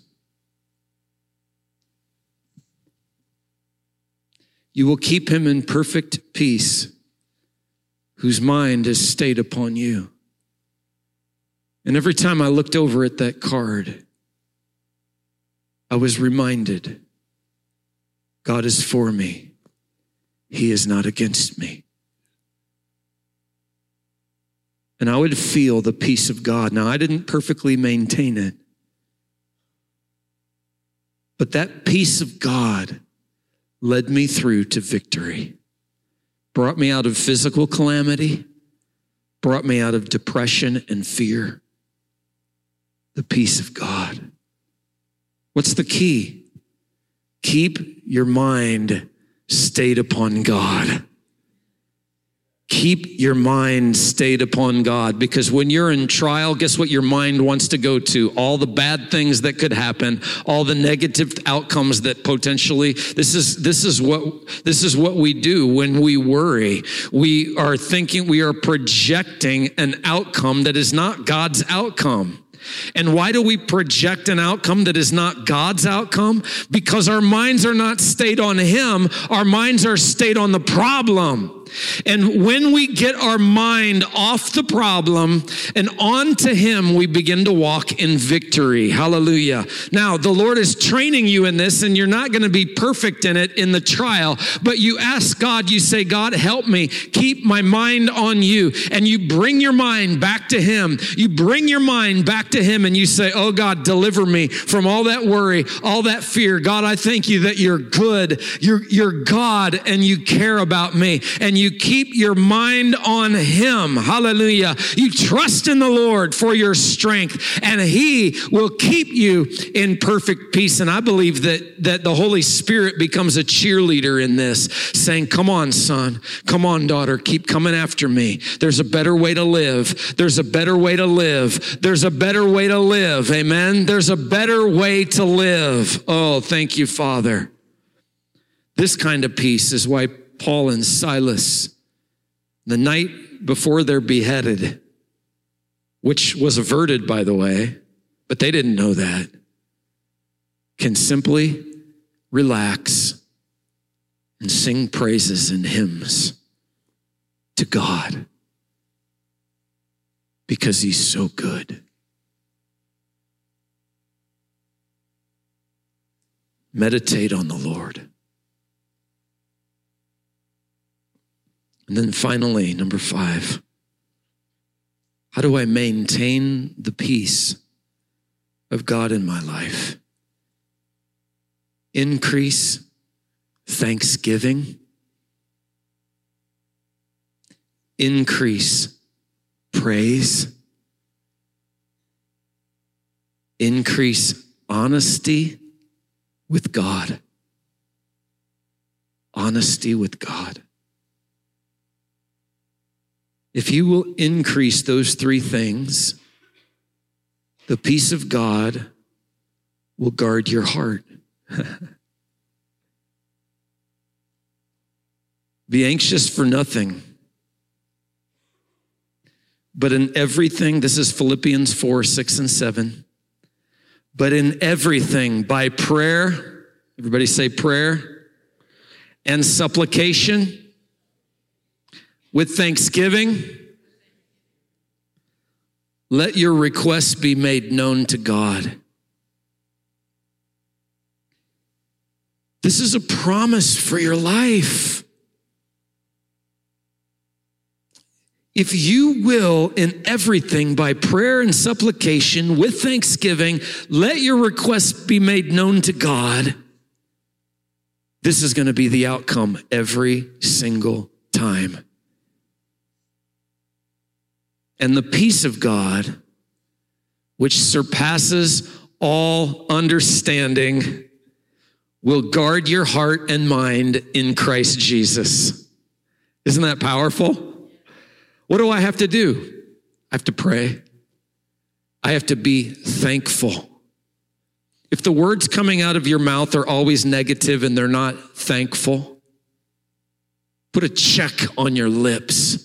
You will keep him in perfect peace whose mind is stayed upon you. And every time I looked over at that card, I was reminded God is for me, He is not against me. And I would feel the peace of God. Now, I didn't perfectly maintain it, but that peace of God led me through to victory brought me out of physical calamity, brought me out of depression and fear. The peace of God. What's the key? Keep your mind stayed upon God. Keep your mind stayed upon God because when you're in trial, guess what your mind wants to go to? All the bad things that could happen, all the negative outcomes that potentially this is this is what this is what we do when we worry. We are thinking we are projecting an outcome that is not God's outcome. And why do we project an outcome that is not God's outcome? Because our minds are not stayed on Him, our minds are stayed on the problem. And when we get our mind off the problem and onto Him, we begin to walk in victory. Hallelujah. Now, the Lord is training you in this, and you're not going to be perfect in it in the trial, but you ask God, you say, God, help me keep my mind on you. And you bring your mind back to Him. You bring your mind back to Him, and you say, Oh God, deliver me from all that worry, all that fear. God, I thank you that you're good. You're, you're God, and you care about me. And you you keep your mind on Him. Hallelujah. You trust in the Lord for your strength, and He will keep you in perfect peace. And I believe that, that the Holy Spirit becomes a cheerleader in this, saying, Come on, son. Come on, daughter. Keep coming after me. There's a better way to live. There's a better way to live. There's a better way to live. Amen. There's a better way to live. Oh, thank you, Father. This kind of peace is why Paul and Silas the night before they're beheaded, which was averted, by the way, but they didn't know that, can simply relax and sing praises and hymns to God because He's so good. Meditate on the Lord. And then finally, number five, how do I maintain the peace of God in my life? Increase thanksgiving, increase praise, increase honesty with God. Honesty with God. If you will increase those three things, the peace of God will guard your heart. [LAUGHS] Be anxious for nothing. But in everything, this is Philippians 4, 6, and 7. But in everything, by prayer, everybody say prayer, and supplication, with thanksgiving. Let your requests be made known to God. This is a promise for your life. if you will in everything by prayer and supplication with thanksgiving, let your requests be made known to God. This is going to be the outcome every single time. And the peace of God, which surpasses all understanding, will guard your heart and mind in Christ Jesus. Isn't that powerful? What do I have to do? I have to pray. I have to be thankful. If the words coming out of your mouth are always negative and they're not thankful, put a check on your lips.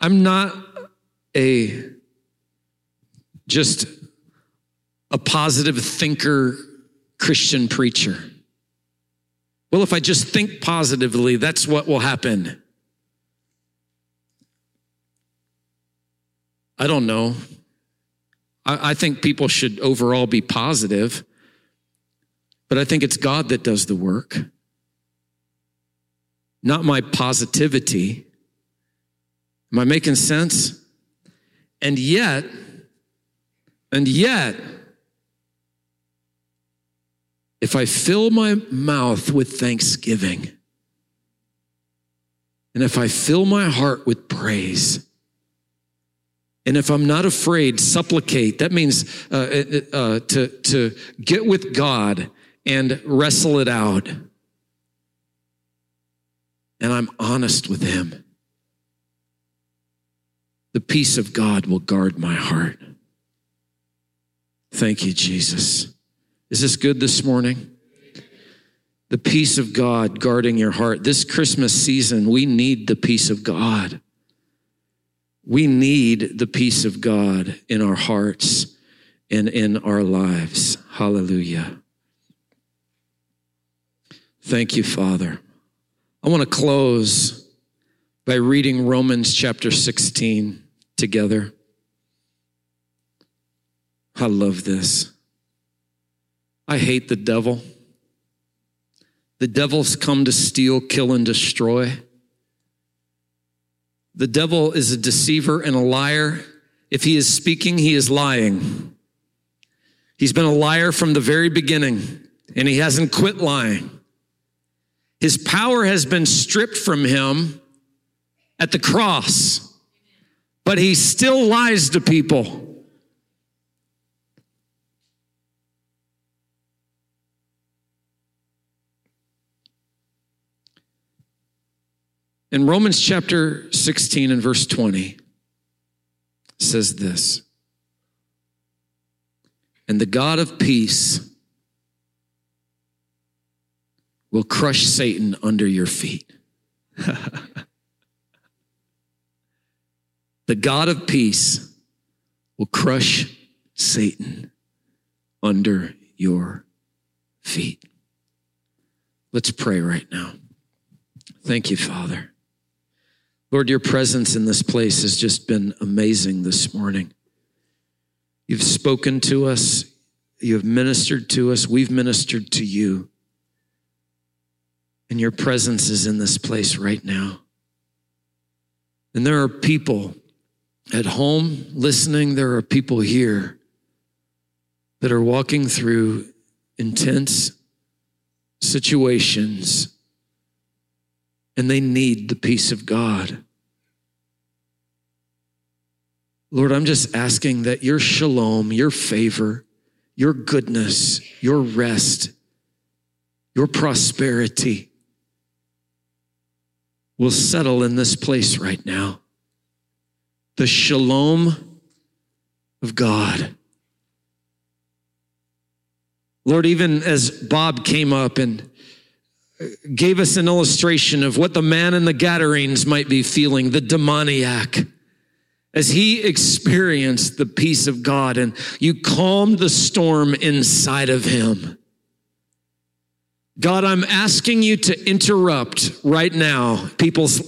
I'm not a just a positive thinker Christian preacher. Well, if I just think positively, that's what will happen. I don't know. I, I, think people should overall be positive, but I think it's God that does the work, not my positivity. Am I making sense? And yet, and yet, if I fill my mouth with thanksgiving, and if I fill my heart with praise, and if I'm not afraid, supplicate, that means uh, uh, uh, to, to get with God and wrestle it out. And I'm honest with Him. The peace of God will guard my heart. Thank you, Jesus. Is this good this morning? The peace of God guarding your heart. This Christmas season, we need the peace of God. We need the peace of God in our hearts and in our lives. Hallelujah. Thank you, Father. I want to close by reading Romans chapter 16 together. I love this. I hate the devil. The devil's come to steal, kill, and destroy. The devil is a deceiver and a liar. If he is speaking, he is lying. He's been a liar from the very beginning, and he hasn't quit lying. His power has been stripped from him at the cross, but he still lies to people. In Romans chapter 16 and verse 20 says this And the God of peace will crush Satan under your feet. [LAUGHS] the God of peace will crush Satan under your feet. Let's pray right now. Thank you, Father. Lord, your presence in this place has just been amazing this morning. You've spoken to us, you have ministered to us, we've ministered to you. And your presence is in this place right now. And there are people at home listening, there are people here that are walking through intense situations and they need the peace of God. Lord, I'm just asking that your shalom, your favor, your goodness, your rest, your prosperity will settle in this place right now. The shalom of God. Lord, even as Bob came up and gave us an illustration of what the man in the Gadarenes might be feeling, the demoniac, as he experienced the peace of God and you calmed the storm inside of him. God, I'm asking you to interrupt right now people's,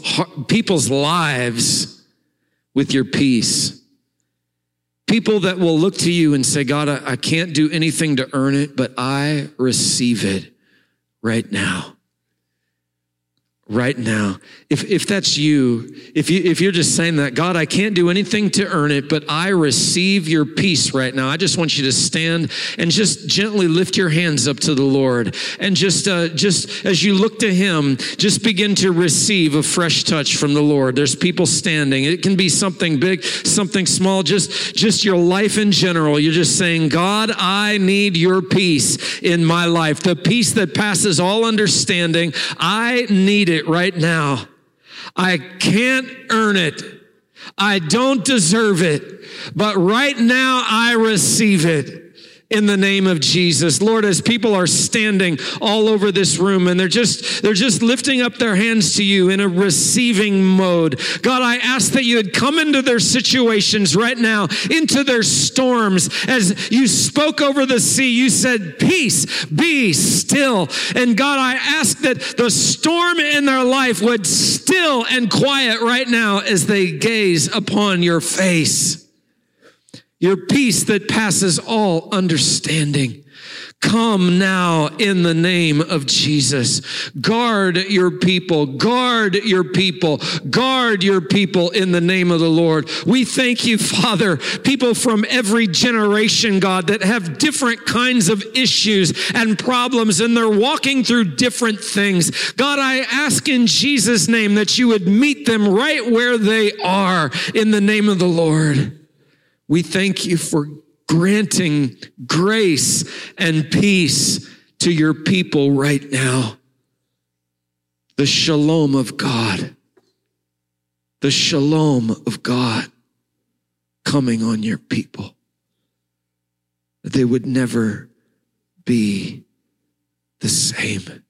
people's lives with your peace. People that will look to you and say, God, I, I can't do anything to earn it, but I receive it right now right now. If, if that's you, if you, if you're just saying that, God, I can't do anything to earn it, but I receive your peace right now. I just want you to stand and just gently lift your hands up to the Lord. And just, uh, just as you look to him, just begin to receive a fresh touch from the Lord. There's people standing. It can be something big, something small, just, just your life in general. You're just saying, God, I need your peace in my life. The peace that passes all understanding. I need it it right now. I can't earn it. I don't deserve it. But right now I receive it in the name of Jesus. Lord, as people are standing all over this room and they're just, they're just lifting up their hands to you in a receiving mode. God, I ask that you would come into their situations right now, into their storms. As you spoke over the sea, you said, peace, be still. And God, I ask that the storm in their life would still and quiet right now as they gaze upon your face your peace that passes all understanding. Come now in the name of Jesus. Guard your people. Guard your people. Guard your people in the name of the Lord. We thank you, Father. People from every generation, God, that have different kinds of issues and problems and they're walking through different things. God, I ask in Jesus' name that you would meet them right where they are in the name of the Lord. We thank you for granting grace and peace to your people right now. The shalom of God, the shalom of God coming on your people. They would never be the same.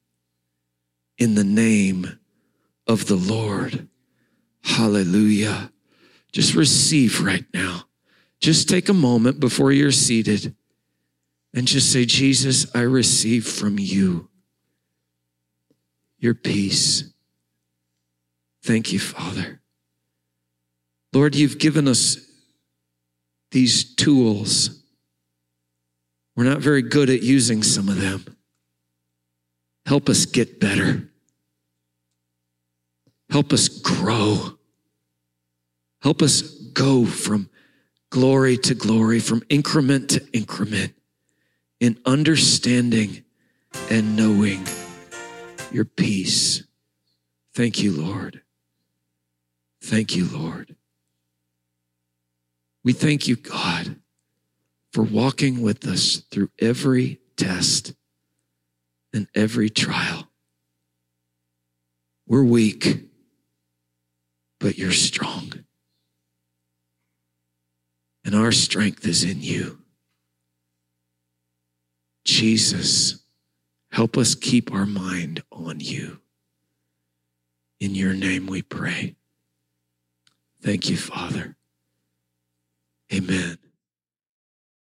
In the name of the Lord. Hallelujah. Just receive right now. Just take a moment before you're seated and just say, Jesus, I receive from you your peace. Thank you, Father. Lord, you've given us these tools. We're not very good at using some of them. Help us get better. Help us grow. Help us go from glory to glory, from increment to increment, in understanding and knowing your peace. Thank you, Lord. Thank you, Lord. We thank you, God, for walking with us through every test and every trial. We're weak, but you're strong and our strength is in you. Jesus, help us keep our mind on you. In your name we pray. Thank you, Father. Amen.